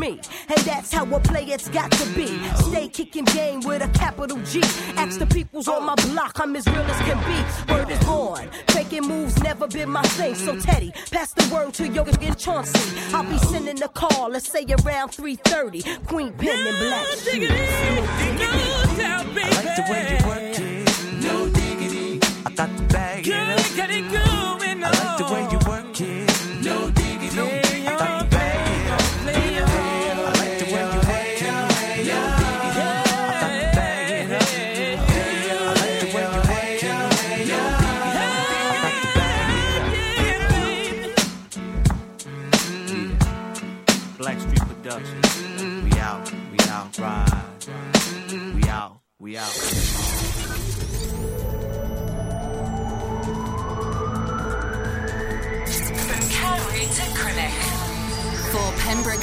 me. And that's how a player's got to be. Stay kicking game with a capital G. Ask the peoples on my block, I'm as real as can be. Word is born. Faking moves never been my thing. So Teddy, pass the word to Yoga and Chauncey. I'll be sending a call, let's say around 3:30. Queen Pen and Black. I like the way you work it. No diggity. I got the bag.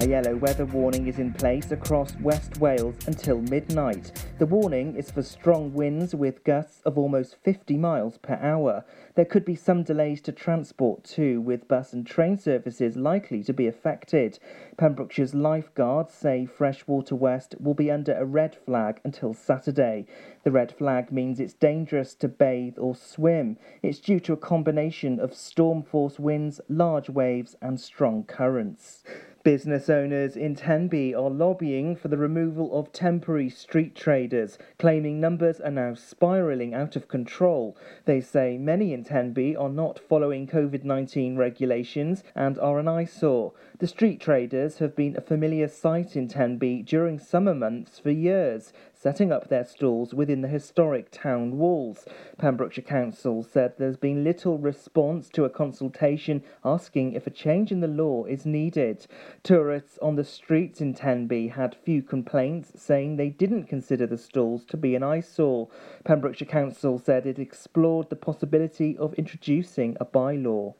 A yellow weather warning is in place across West Wales until midnight. The warning is for strong winds with gusts of almost 50 miles per hour. There could be some delays to transport too, with bus and train services likely to be affected. Pembrokeshire's lifeguards say Freshwater West will be under a red flag until Saturday. The red flag means it's dangerous to bathe or swim. It's due to a combination of storm force winds, large waves, and strong currents. Business owners in Tenby are lobbying for the removal of temporary street traders, claiming numbers are now spiralling out of control. They say many in Tenby are not following COVID 19 regulations and are an eyesore. The street traders have been a familiar sight in Tenby during summer months for years, setting up their stalls within the historic town walls. Pembrokeshire Council said there's been little response to a consultation asking if a change in the law is needed. Tourists on the streets in Tenby had few complaints, saying they didn't consider the stalls to be an eyesore. Pembrokeshire Council said it explored the possibility of introducing a bylaw.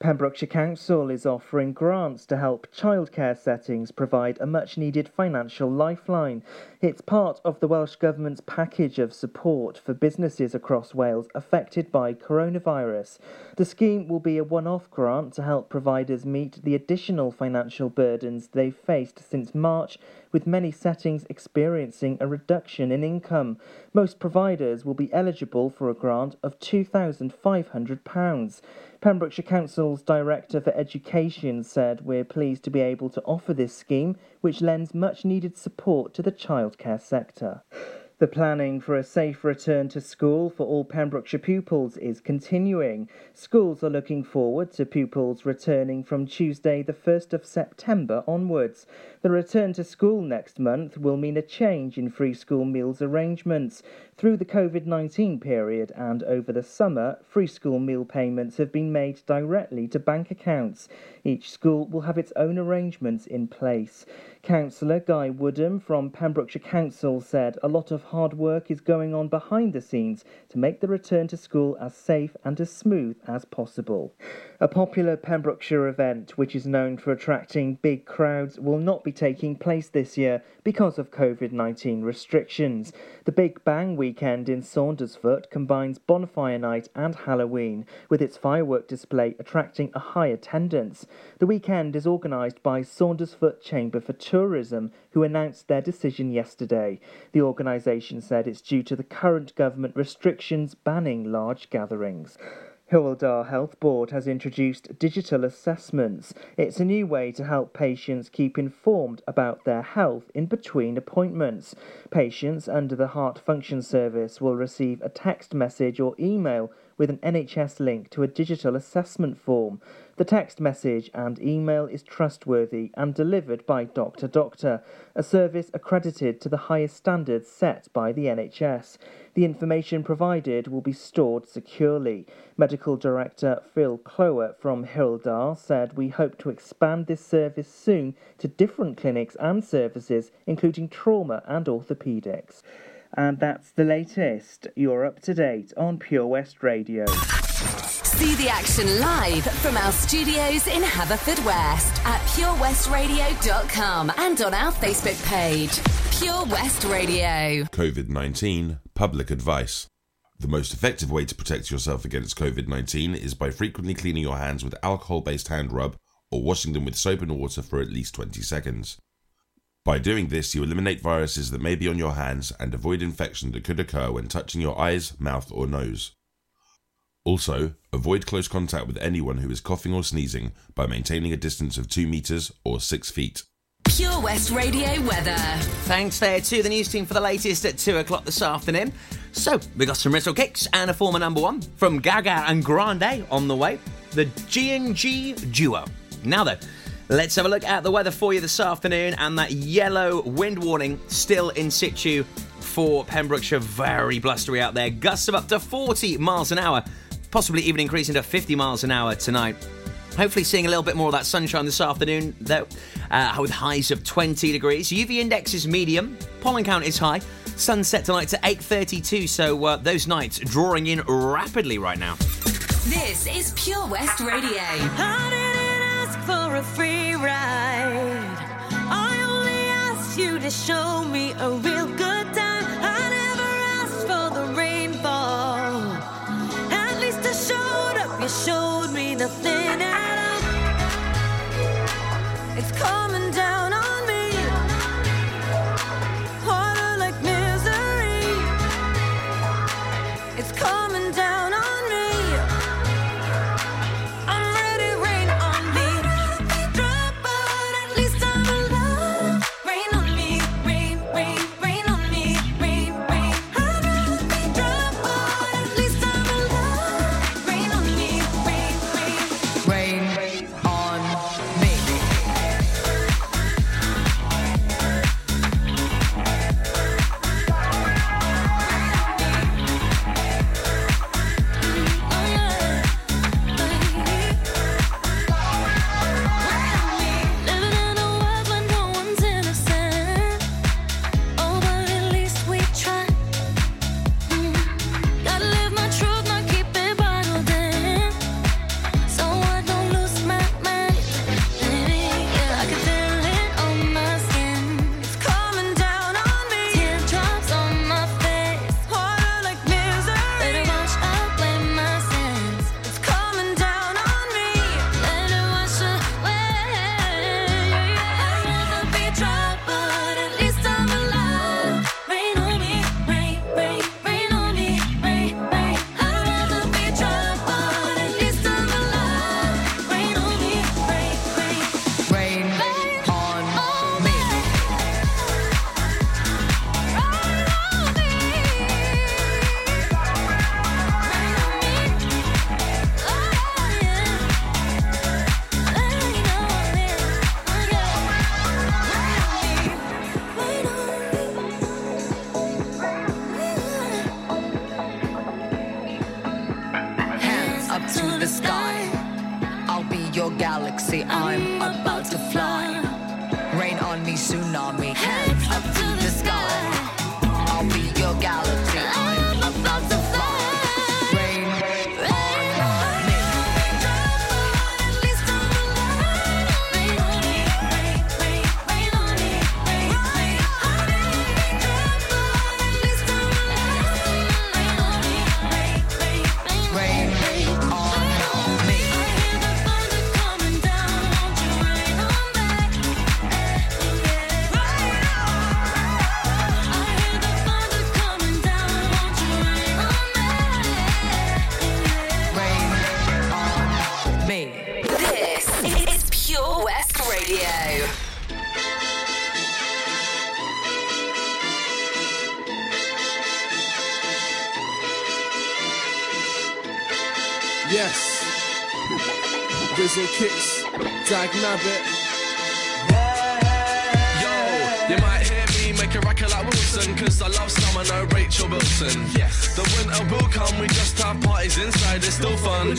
Pembrokeshire Council is offering grants to help childcare settings provide a much needed financial lifeline. It's part of the Welsh Government's package of support for businesses across Wales affected by coronavirus. The scheme will be a one off grant to help providers meet the additional financial burdens they've faced since March, with many settings experiencing a reduction in income. Most providers will be eligible for a grant of £2,500. Pembrokeshire Council's Director for Education said, We're pleased to be able to offer this scheme, which lends much needed support to the childcare sector. The planning for a safe return to school for all Pembrokeshire pupils is continuing. Schools are looking forward to pupils returning from Tuesday, the 1st of September onwards. The return to school next month will mean a change in free school meals arrangements. Through the COVID 19 period and over the summer, free school meal payments have been made directly to bank accounts. Each school will have its own arrangements in place. Councillor Guy Woodham from Pembrokeshire Council said a lot of hard work is going on behind the scenes to make the return to school as safe and as smooth as possible. A popular Pembrokeshire event, which is known for attracting big crowds, will not be taking place this year because of COVID 19 restrictions. The Big Bang weekend in Saundersfoot combines Bonfire Night and Halloween, with its firework display attracting a high attendance. The weekend is organised by Saundersfoot Chamber for Tourism, who announced their decision yesterday. The organisation said it's due to the current government restrictions banning large gatherings. Dda Health Board has introduced digital assessments. It's a new way to help patients keep informed about their health in between appointments. Patients under the Heart Function Service will receive a text message or email with an NHS link to a digital assessment form. The text message and email is trustworthy and delivered by DrDoctor, a service accredited to the highest standards set by the NHS. The information provided will be stored securely. Medical Director Phil Kloer from Hywel Dda said we hope to expand this service soon to different clinics and services, including trauma and orthopaedics. And that's the latest. You're up to date on Pure West Radio. See the action live from our studios in Haverfordwest at purewestradio.com and on our Facebook page, Pure West Radio. COVID 19 Public Advice. The most effective way to protect yourself against COVID 19 is by frequently cleaning your hands with alcohol based hand rub or washing them with soap and water for at least 20 seconds. By doing this, you eliminate viruses that may be on your hands and avoid infection that could occur when touching your eyes, mouth, or nose. Also, avoid close contact with anyone who is coughing or sneezing by maintaining a distance of 2 metres or 6 feet. Pure West Radio weather. Thanks there to the news team for the latest at 2 o'clock this afternoon. So, we got some Rizzle Kicks and a former number one from Gaga and Grande on the way. The G&G duo. Now though, let's have a look at the weather for you this afternoon and that yellow wind warning still in situ for Pembrokeshire. Very blustery out there. Gusts of up to 40 miles an hour possibly even increasing to 50 miles an hour tonight. Hopefully, seeing a little bit more of that sunshine this afternoon, though, uh, with highs of 20 degrees. UV index is medium, pollen count is high. Sunset tonight at 8:32, so uh, those nights drawing in rapidly right now. This is Pure West Radio. For a free ride. I only asked you to show me a real good time. I never asked for the rainfall. At least I showed up. You showed me nothing at all. It's coming down Rizzle Kicks. Dag Nabbit. Yo, you might hear me make a record like Wilson, cause I love summer, no Rachel Wilson. Yes. The winter will come, we just have parties inside, it's still fun.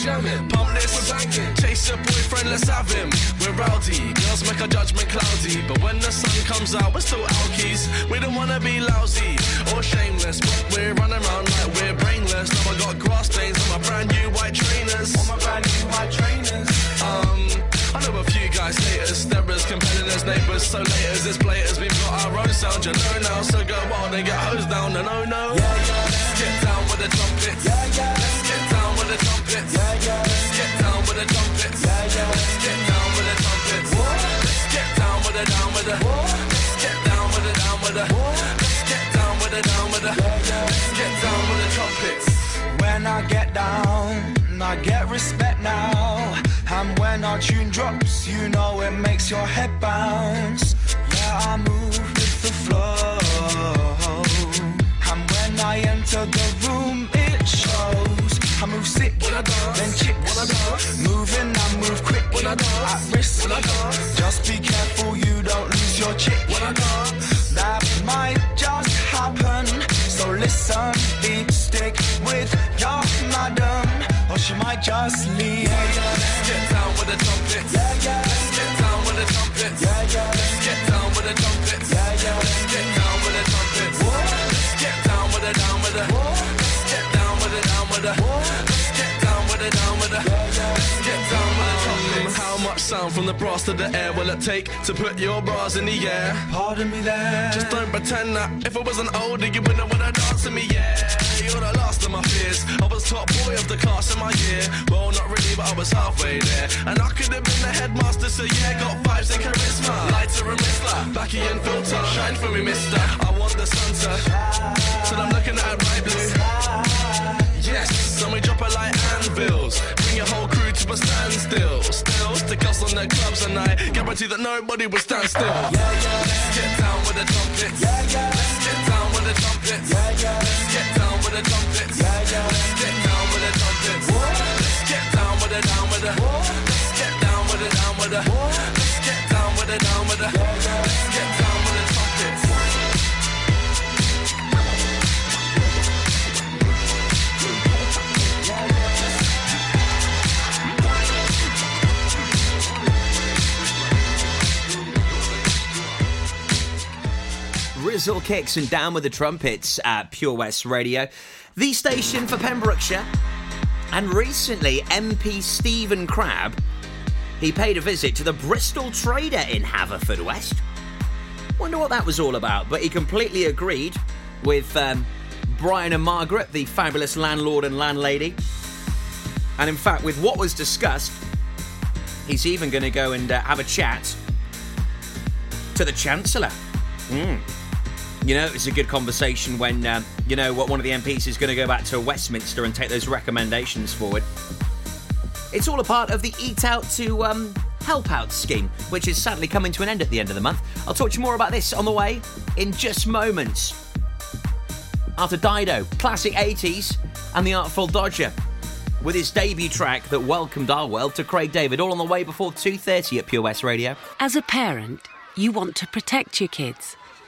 Pump this, chase your boyfriend, let's have him. We're rowdy, girls make our judgment cloudy. But when the sun comes out, we're still alkies. We don't wanna be lousy or shameless, but we're running around like we're brainless. Now I got grass stains on my brand new white trainers. On my brand new white trainers. Um, I know a few guys haters, steppers, competitors, neighbours, so laters, it's platers. We've got our own sound, you know now. So go wild and get hosed down, and oh no. Yeah, yeah. Let's get down with the trumpets. Yeah, yeah. Let's get down with the trumpets. Yeah, yeah. Let's get down with the trumpets. Yeah, yeah. Let's get down with the trumpets. Let's get down with the down with the. Let's get down with the down with the. Let's get down with the down with the. Let's get down with the trumpets. When I get down, I get respect now. And when our tune drops, you know it makes your head bounce. Yeah, I move with the flow. And when I enter the room, it shows. I move sick, when I dance, then chicks. When I dance, moving, I move quick. When I dance, at risk, When I just be careful you don't lose your chick. That might just happen. So listen, deep stick with your she might just leave. Let's get down with the trumpets. Yeah, yeah. Let's get down with the trumpets. Yeah, yeah. Let's get down with the trumpets. Yeah, yeah. Let's get down with the trumpets. Let's get down with the down with the. Let's get down with the down with the. Let's get down with the down with the. Let's get down How much sound from the brass to the air will it take to put your bras in the air? Pardon me there. Just don't pretend that if I wasn't older, you wouldn't wanna dance to me, yeah. You're the last of my fears. I was top boy of the class in my year. Well, not really, but I was halfway there. And I could have been the headmaster, so yeah, got vibes and charisma. Lighter and mistler, backy and filter. Shine for me, mister. I want the sun to. So I'm looking at it right blue. And we drop it like anvils. Bring your whole crew to a standstill. Still, stick us on the clubs and I guarantee that nobody will stand still. Yeah, yeah. Let's get down with the trumpets. Yeah, yeah. Let's get down with the trumpets. Yeah, yeah. Let's get down with the trumpets. Yeah, yeah. Let's get down with the trumpets. Let's get down with the down with the. Let's get down with the down with the. Let's get down with the down with the. Let's get down Rizzle kicks and down with the trumpets at Pure West Radio, the station for Pembrokeshire. And recently, MP Stephen Crabb, he paid a visit to the Bristol Trader in Haverfordwest. Wonder what that was all about, but he completely agreed with um, Brian and Margaret, the fabulous landlord and landlady. And in fact, with what was discussed, he's even going to go and uh, have a chat to the Chancellor. Mm. You know, it's a good conversation when, uh, you know, what one of the MPs is going to go back to Westminster and take those recommendations forward. It's all a part of the Eat Out to um, Help Out scheme, which is sadly coming to an end at the end of the month. I'll talk to you more about this on the way in just moments. After Dido, classic 80s, and the Artful Dodger, with his debut track that welcomed our world to Craig David, all on the way before 2.30 at Pure West Radio. As a parent, you want to protect your kids.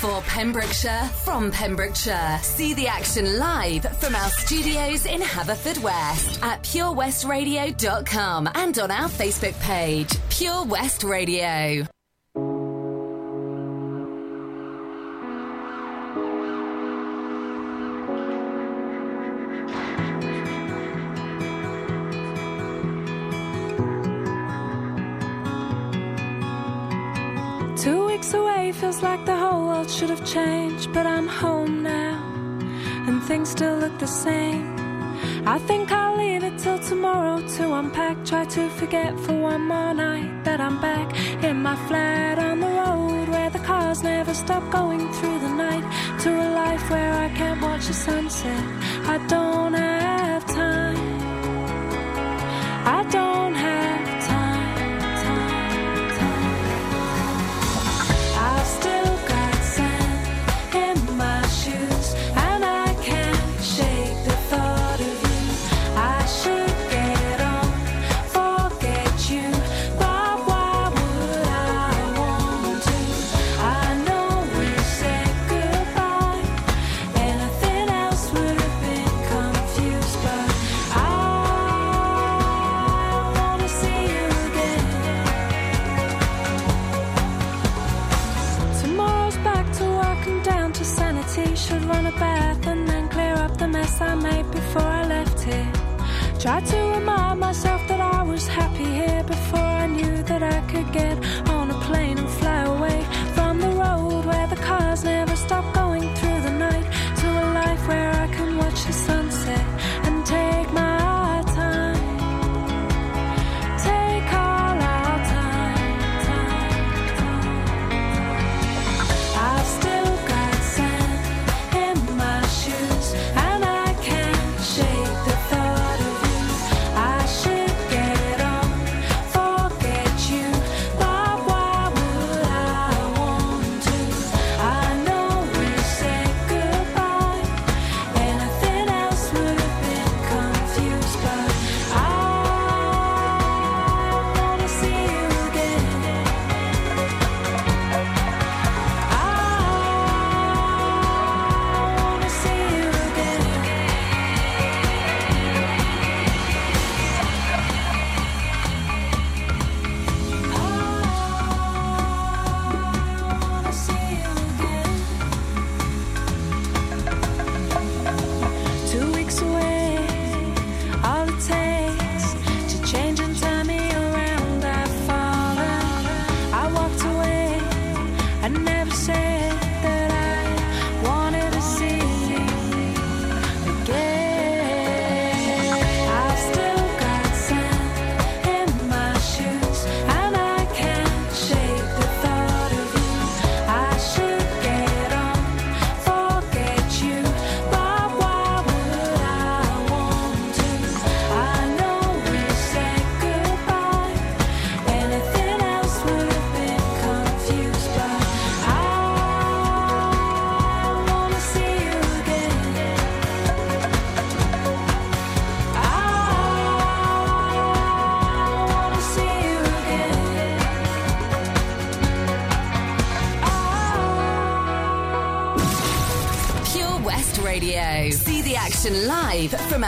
For Pembrokeshire, from Pembrokeshire. See the action live from our studios in Haverfordwest at purewestradio.com and on our Facebook page, Pure West Radio. Two weeks away feels like the world should have changed, but I'm home now, and things still look the same. I think I'll leave it till tomorrow to unpack. Try to forget for one more night that I'm back in my flat on the road where the cars never stop going through the night to a life where I can't watch the sunset. I don't have time. I don't have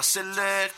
Enter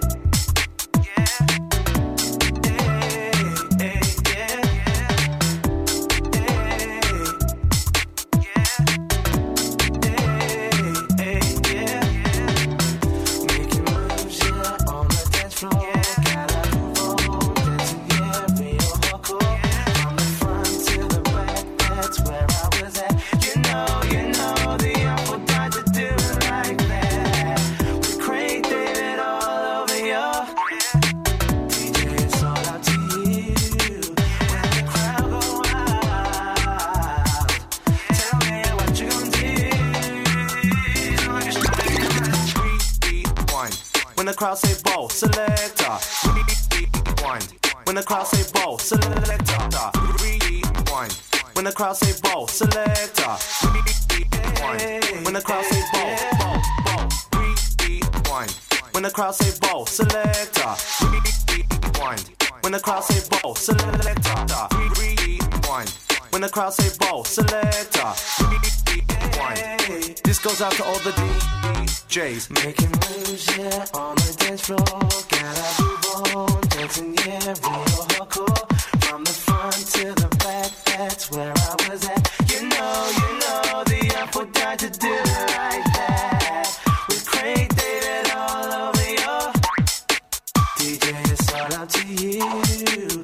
Crowd say ball, selector. Rewind. When the crowd say ball, selector. Rewind. When the crowd say ball, selector. Rewind. When the crowd say ball, ball, ball. Rewind. When the crowd say ball, selector. Rewind. When the crowd say ball, selector. Rewind. When the crowd say ball, selector. This goes out to all the DJs. Making moves, yeah, on the dance floor. Gotta move on, dancing, yeah, real hardcore. From the front to the back, that's where I was at. You know, you know, the apple died to do it like that. Craig David all over your DJ, it's all up to you.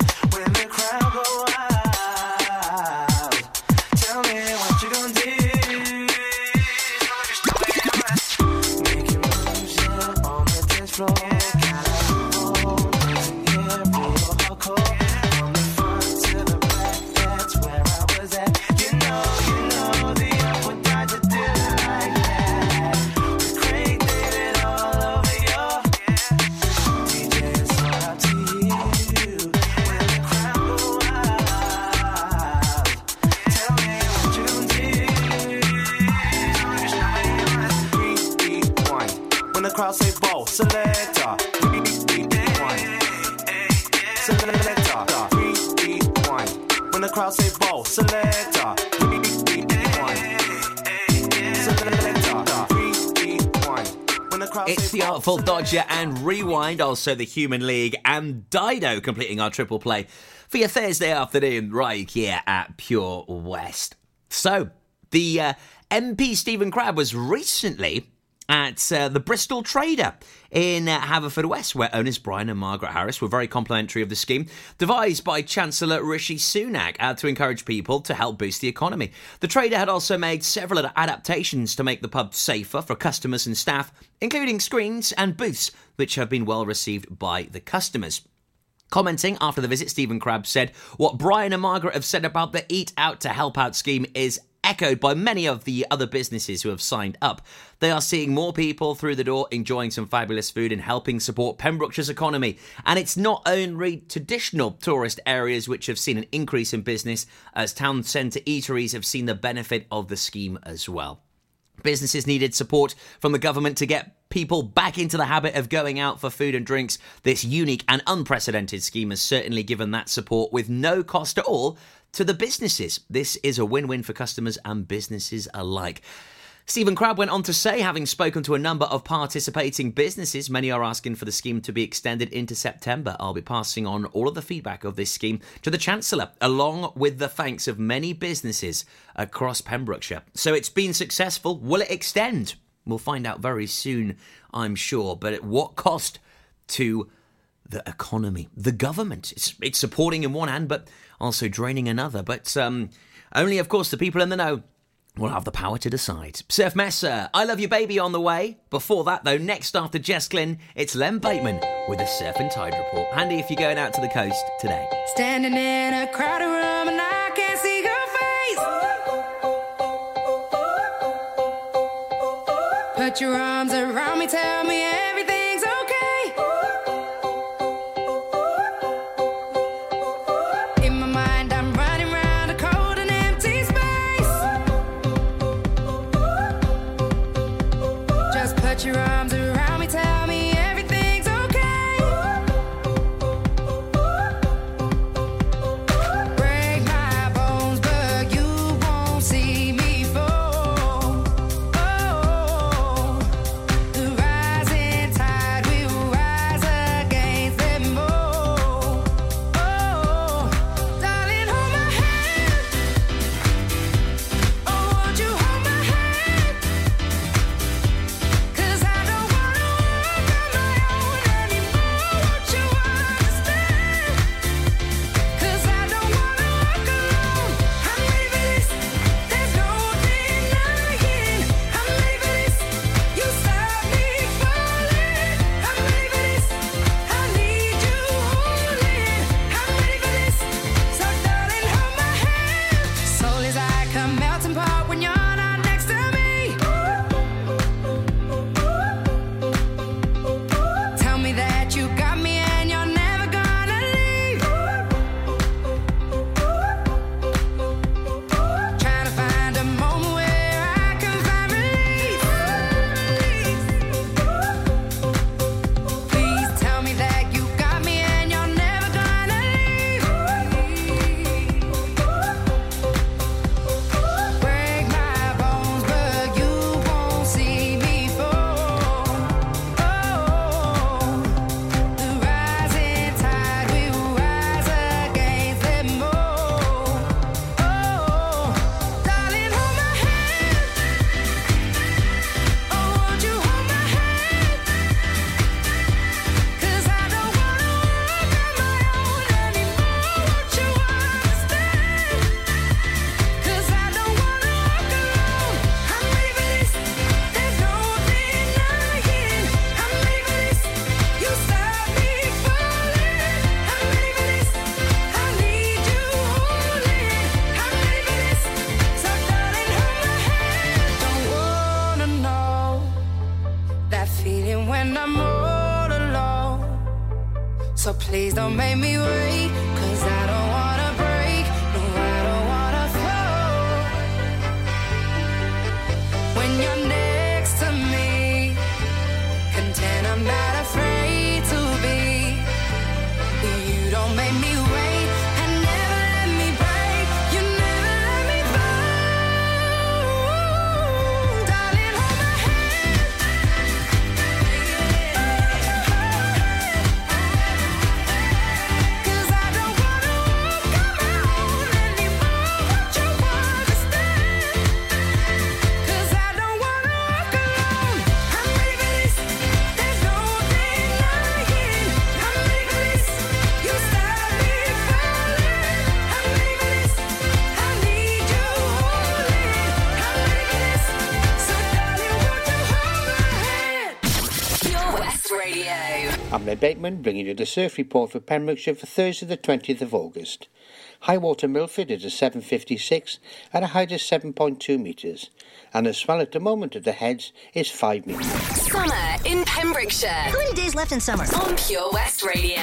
Artful Dodger and Rewind, also the Human League and Dido completing our triple play for your Thursday afternoon right here at Pure West. So, the uh, MP Stephen Crabb was recently at uh, the Bristol Trader in uh, Haverfordwest, where owners Brian and Margaret Harris were very complimentary of the scheme, devised by Chancellor Rishi Sunak uh, to encourage people to help boost the economy. The Trader had also made several ad- adaptations to make the pub safer for customers and staff, including screens and booths, which have been well received by the customers. Commenting after the visit, Stephen Crabb said, What Brian and Margaret have said about the Eat Out to Help Out scheme is echoed by many of the other businesses who have signed up. They are seeing more people through the door enjoying some fabulous food and helping support Pembrokeshire's economy. And it's not only traditional tourist areas which have seen an increase in business, as town centre eateries have seen the benefit of the scheme as well. Businesses needed support from the government to get people back into the habit of going out for food and drinks. This unique and unprecedented scheme has certainly given that support with no cost at all to the businesses. This is a win win for customers and businesses alike. Stephen Crabb went on to say, having spoken to a number of participating businesses, many are asking for the scheme to be extended into September. I'll be passing on all of the feedback of this scheme to the Chancellor, along with the thanks of many businesses across Pembrokeshire. So it's been successful. Will it extend? We'll find out very soon, I'm sure. But at what cost to the economy, the government? It's, it's supporting in one hand, but also draining another. But um, only, of course, the people in the know will have the power to decide. Surf Mesa, I Love You Baby on the way. Before that, though, next after Jess Glynne, it's Len Bateman with a Surf and Tide Report. Handy if you're going out to the coast today. Standing in a crowded room and I can't see your face. Put your arms around me, tell me everything's The surf report for Pembrokeshire for Thursday the 20th of August. High water Milford is at 7.56 at a height of 7.2 metres, and the swell at the moment at the heads is 5 metres. Summer in Pembrokeshire. How many days left in summer? On Pure West Radio.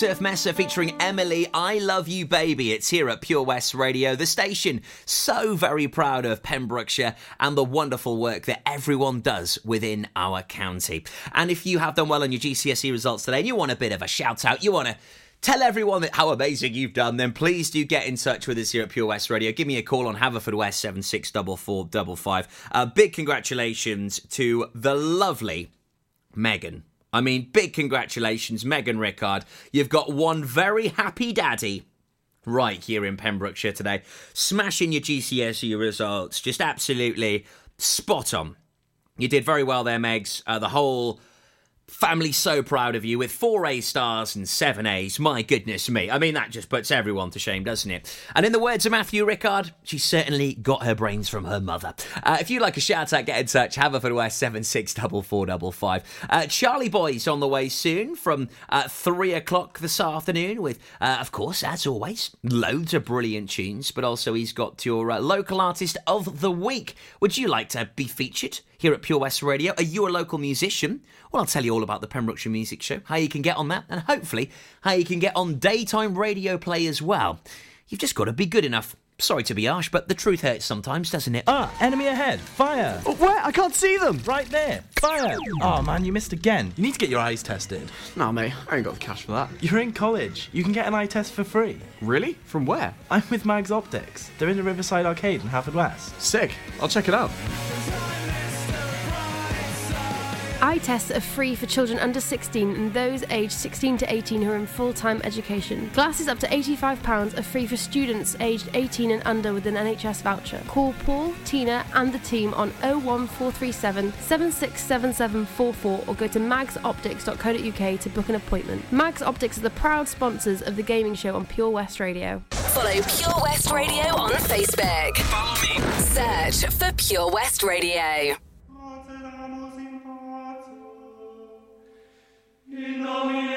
Surf Mesa featuring Emilee, I Love You Baby. It's here at Pure West Radio, the station so very proud of Pembrokeshire and the wonderful work that everyone does within our county. And if you have done well on your GCSE results today and you want a bit of a shout out, you want to Tell everyone that how amazing you've done, then please do get in touch with us here at Pure West Radio. Give me a call on Haverfordwest 764455. Uh, big congratulations to the lovely Megan. I mean, big congratulations, Megan Rickard. You've got one very happy daddy right here in Pembrokeshire today. Smashing your GCSE results. Just absolutely spot on. You did very well there, Megs. Uh, the whole family so proud of you with four A stars and seven A's. My goodness me. I mean, that just puts everyone to shame, doesn't it? And in the words of Matthew Rickard, she certainly got her brains from her mother. Uh, if you'd like a shout out, get in touch. Haverfordwest 764455. Uh, Charlie Boy's on the way soon from uh, three o'clock this afternoon with, uh, of course, as always, loads of brilliant tunes, but also he's got your uh, local artist of the week. Would you like to be featured? here at Pure West Radio. Are you a local musician? Well, I'll tell you all about the Pembrokeshire Music Show, how you can get on that, and hopefully how you can get on daytime radio play as well. You've just got to be good enough. Sorry to be harsh, but the truth hurts sometimes, doesn't it? Ah, enemy ahead. Fire. Oh, where? I can't see them. Right there. Fire. Oh man, you missed again. You need to get your eyes tested. Nah, mate, I ain't got the cash for that. You're in college. You can get an eye test for free. Really? From where? I'm with Mags Optics. They're in the Riverside Arcade in Haverfordwest. Sick. I'll check it out. Eye tests are free for children under 16 and those aged 16 to 18 who are in full time education. Glasses up to £85 are free for students aged 18 and under with an NHS voucher. Call Paul, Tina, and the team on 01437 767744 or go to magsoptics.co.uk to book an appointment. Mags Optics are the proud sponsors of the gaming show on Pure West Radio. Follow Pure West Radio on Facebook. Follow me. Search for Pure West Radio. In nomine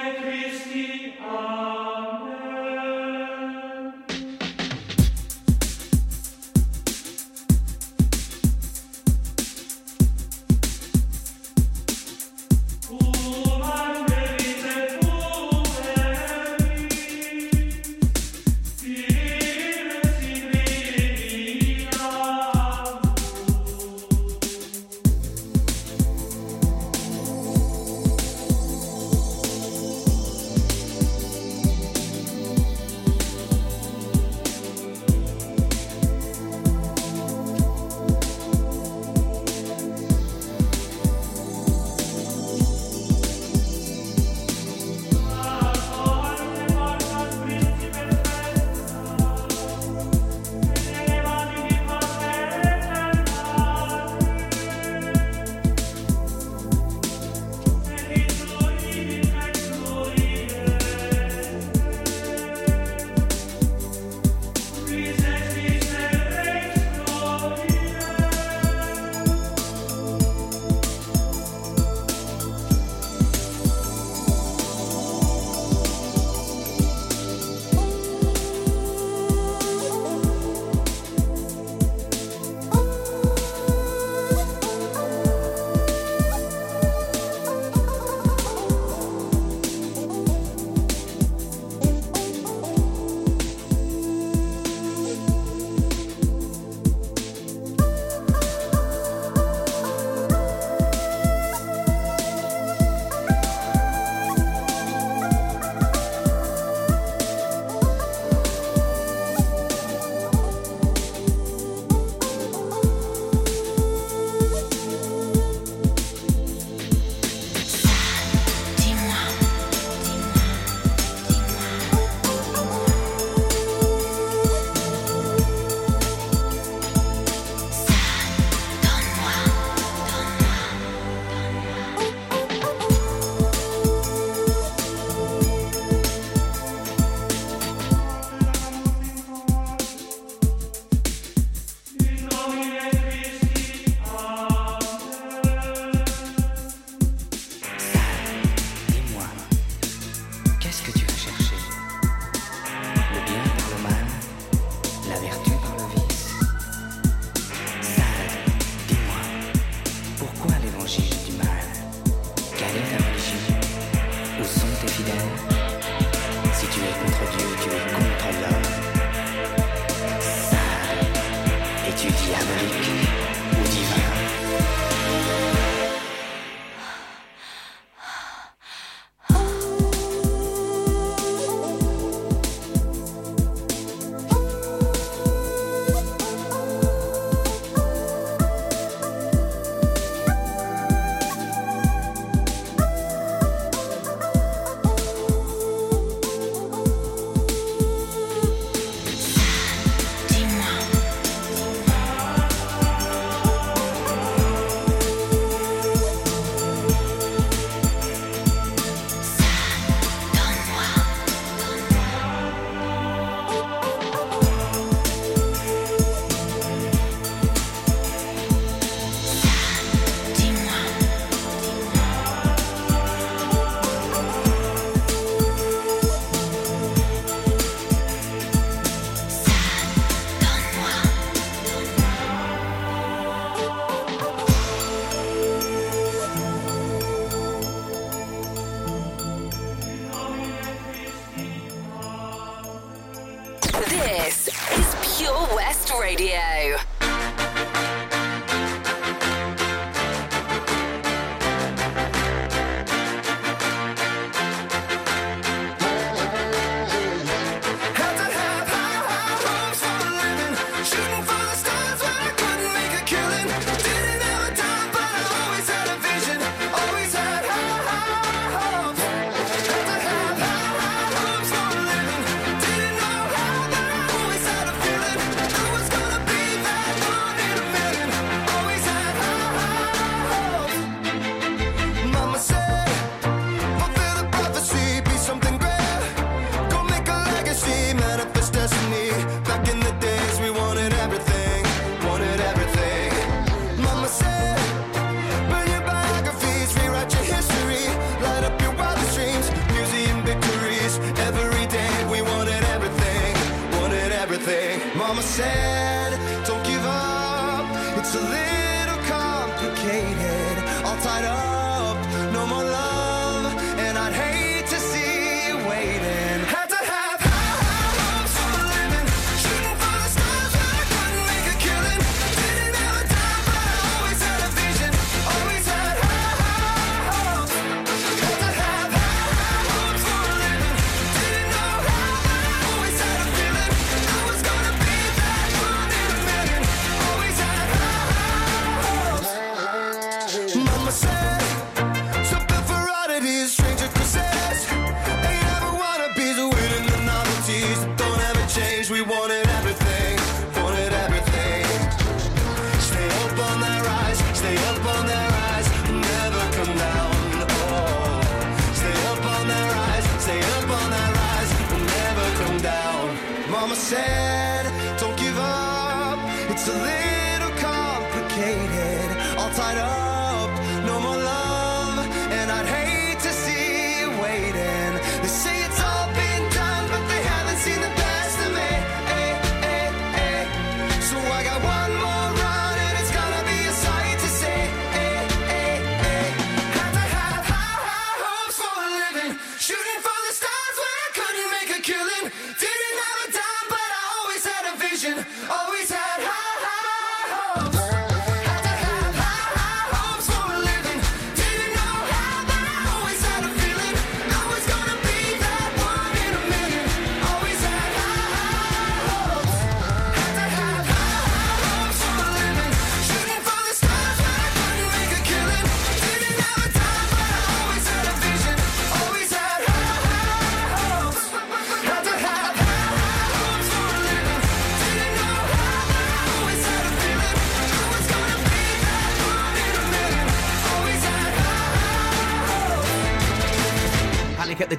So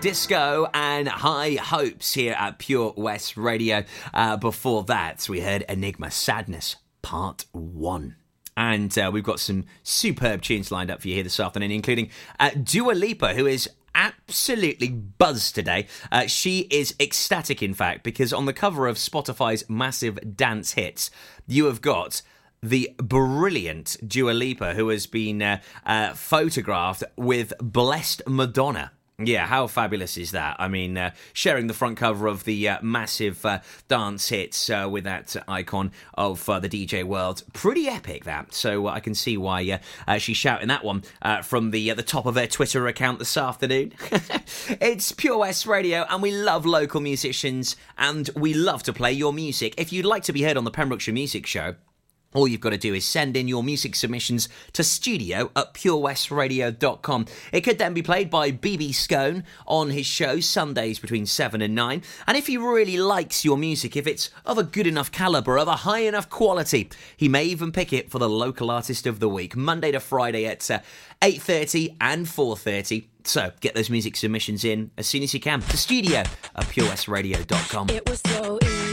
Disco and High Hopes here at Pure West Radio. Uh, before that, we heard Enigma Sadness Part 1. And uh, we've got some superb tunes lined up for you here this afternoon, including uh, Dua Lipa, who is absolutely buzzed today. Uh, she is ecstatic, in fact, because on the cover of Spotify's massive dance hits, you have got the brilliant Dua Lipa, who has been uh, uh, photographed with Blessed Madonna. Yeah, how fabulous is that? I mean, uh, sharing the front cover of the uh, massive uh, dance hits uh, with that icon of uh, the DJ world. Pretty epic, that. So uh, I can see why she's shouting that one from the the top of her Twitter account this afternoon. it's Pure West Radio, and we love local musicians, and we love to play your music. If you'd like to be heard on the Pembrokeshire Music Show, all you've got to do is send in your music submissions to studio at purewestradio.com. It could then be played by BB Scone on his show Sundays between 7 and 9. And if he really likes your music, if it's of a good enough calibre, of a high enough quality, he may even pick it for the local artist of the week, Monday to Friday at uh, 8.30 and 4.30. So get those music submissions in as soon as you can to studio at purewestradio.com. It was so easy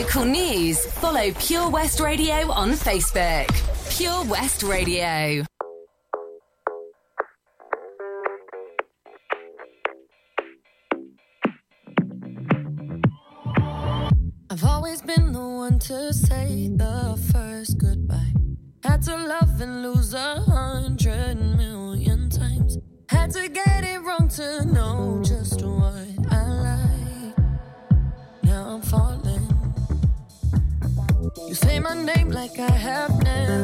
local news, follow Pure West Radio on Facebook. Pure West Radio. I've always been the one to say the first goodbye. Had to love and lose a hundred million times. Had to get it wrong to know just what I like. Now I'm falling. You say my name like I have never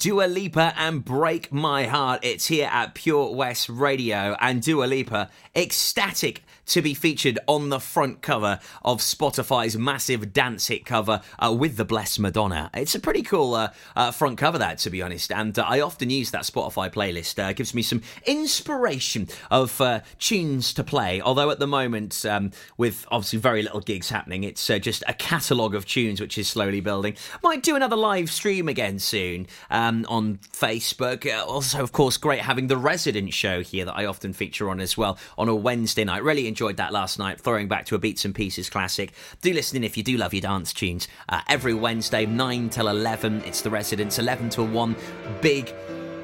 Dua Lipa and Break My Heart. It's here at Pure West Radio, and Dua Lipa ecstatic to be featured on the front cover of Spotify's massive dance hit cover uh, with the Blessed Madonna. It's a pretty cool uh, uh, front cover, that to be honest, and uh, I often use that Spotify playlist. Uh, gives me some inspiration of uh, tunes to play. Although at the moment, um, with obviously very little gigs happening, it's just a catalogue of tunes which is slowly building. Might do another live stream again soon um, on Facebook. Also, of course, great having the Resident show here that I often feature on as well on a Wednesday night. Really enjoyed that last night, throwing back to a Beats and Pieces classic. Do listen in if you do love your dance tunes. Uh, every Wednesday, 9 till 11, it's the Residents, 11 till 1, big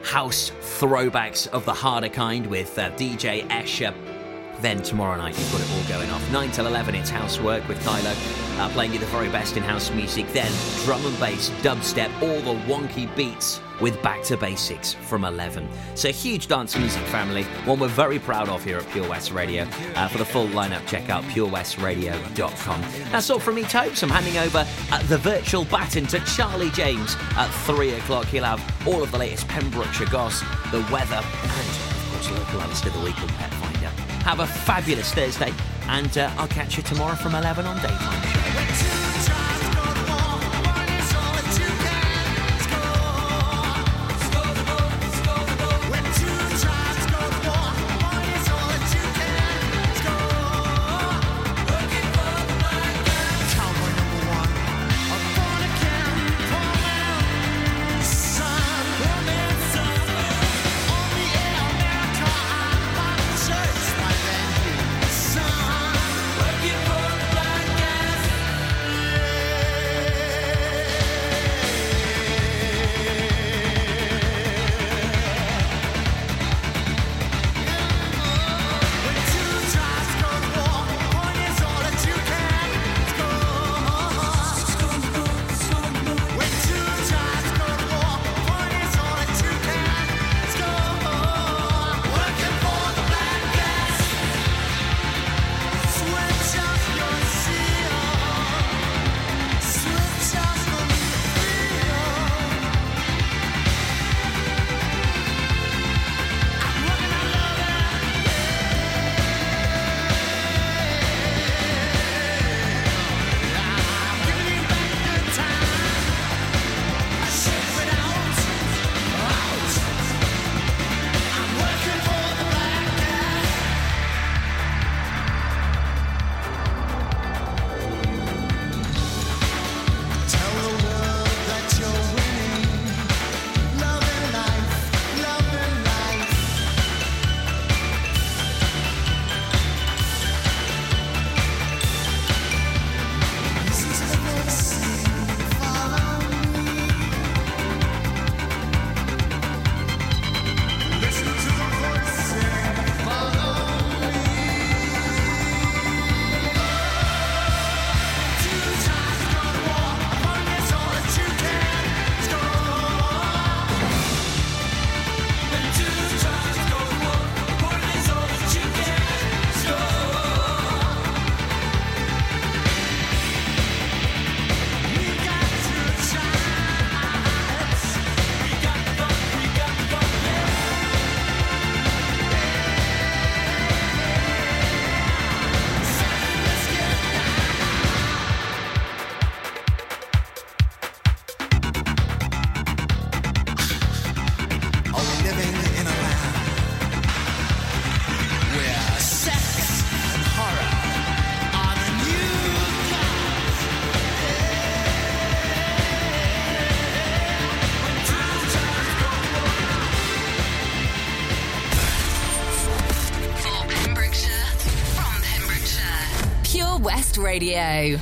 house throwbacks of the harder kind with uh, DJ Escher. Then tomorrow night, you've got it all going off. 9 till 11, it's Housework with Kylo, uh, playing you the very best in house music. Then drum and bass, dubstep, all the wonky beats with Back to Basics from 11. So, huge dance music family, one we're very proud of here at Pure West Radio. Uh, for the full lineup, check out purewestradio.com. That's all from me, Topes. I'm handing over uh, the virtual baton to Charlie James at 3 o'clock. He'll have all of the latest Pembrokeshire goss, the weather, and, of course, local Alistair the Week Finder. Have a fabulous Thursday, and uh, I'll catch you tomorrow from 11 on Daytime Show. Radio.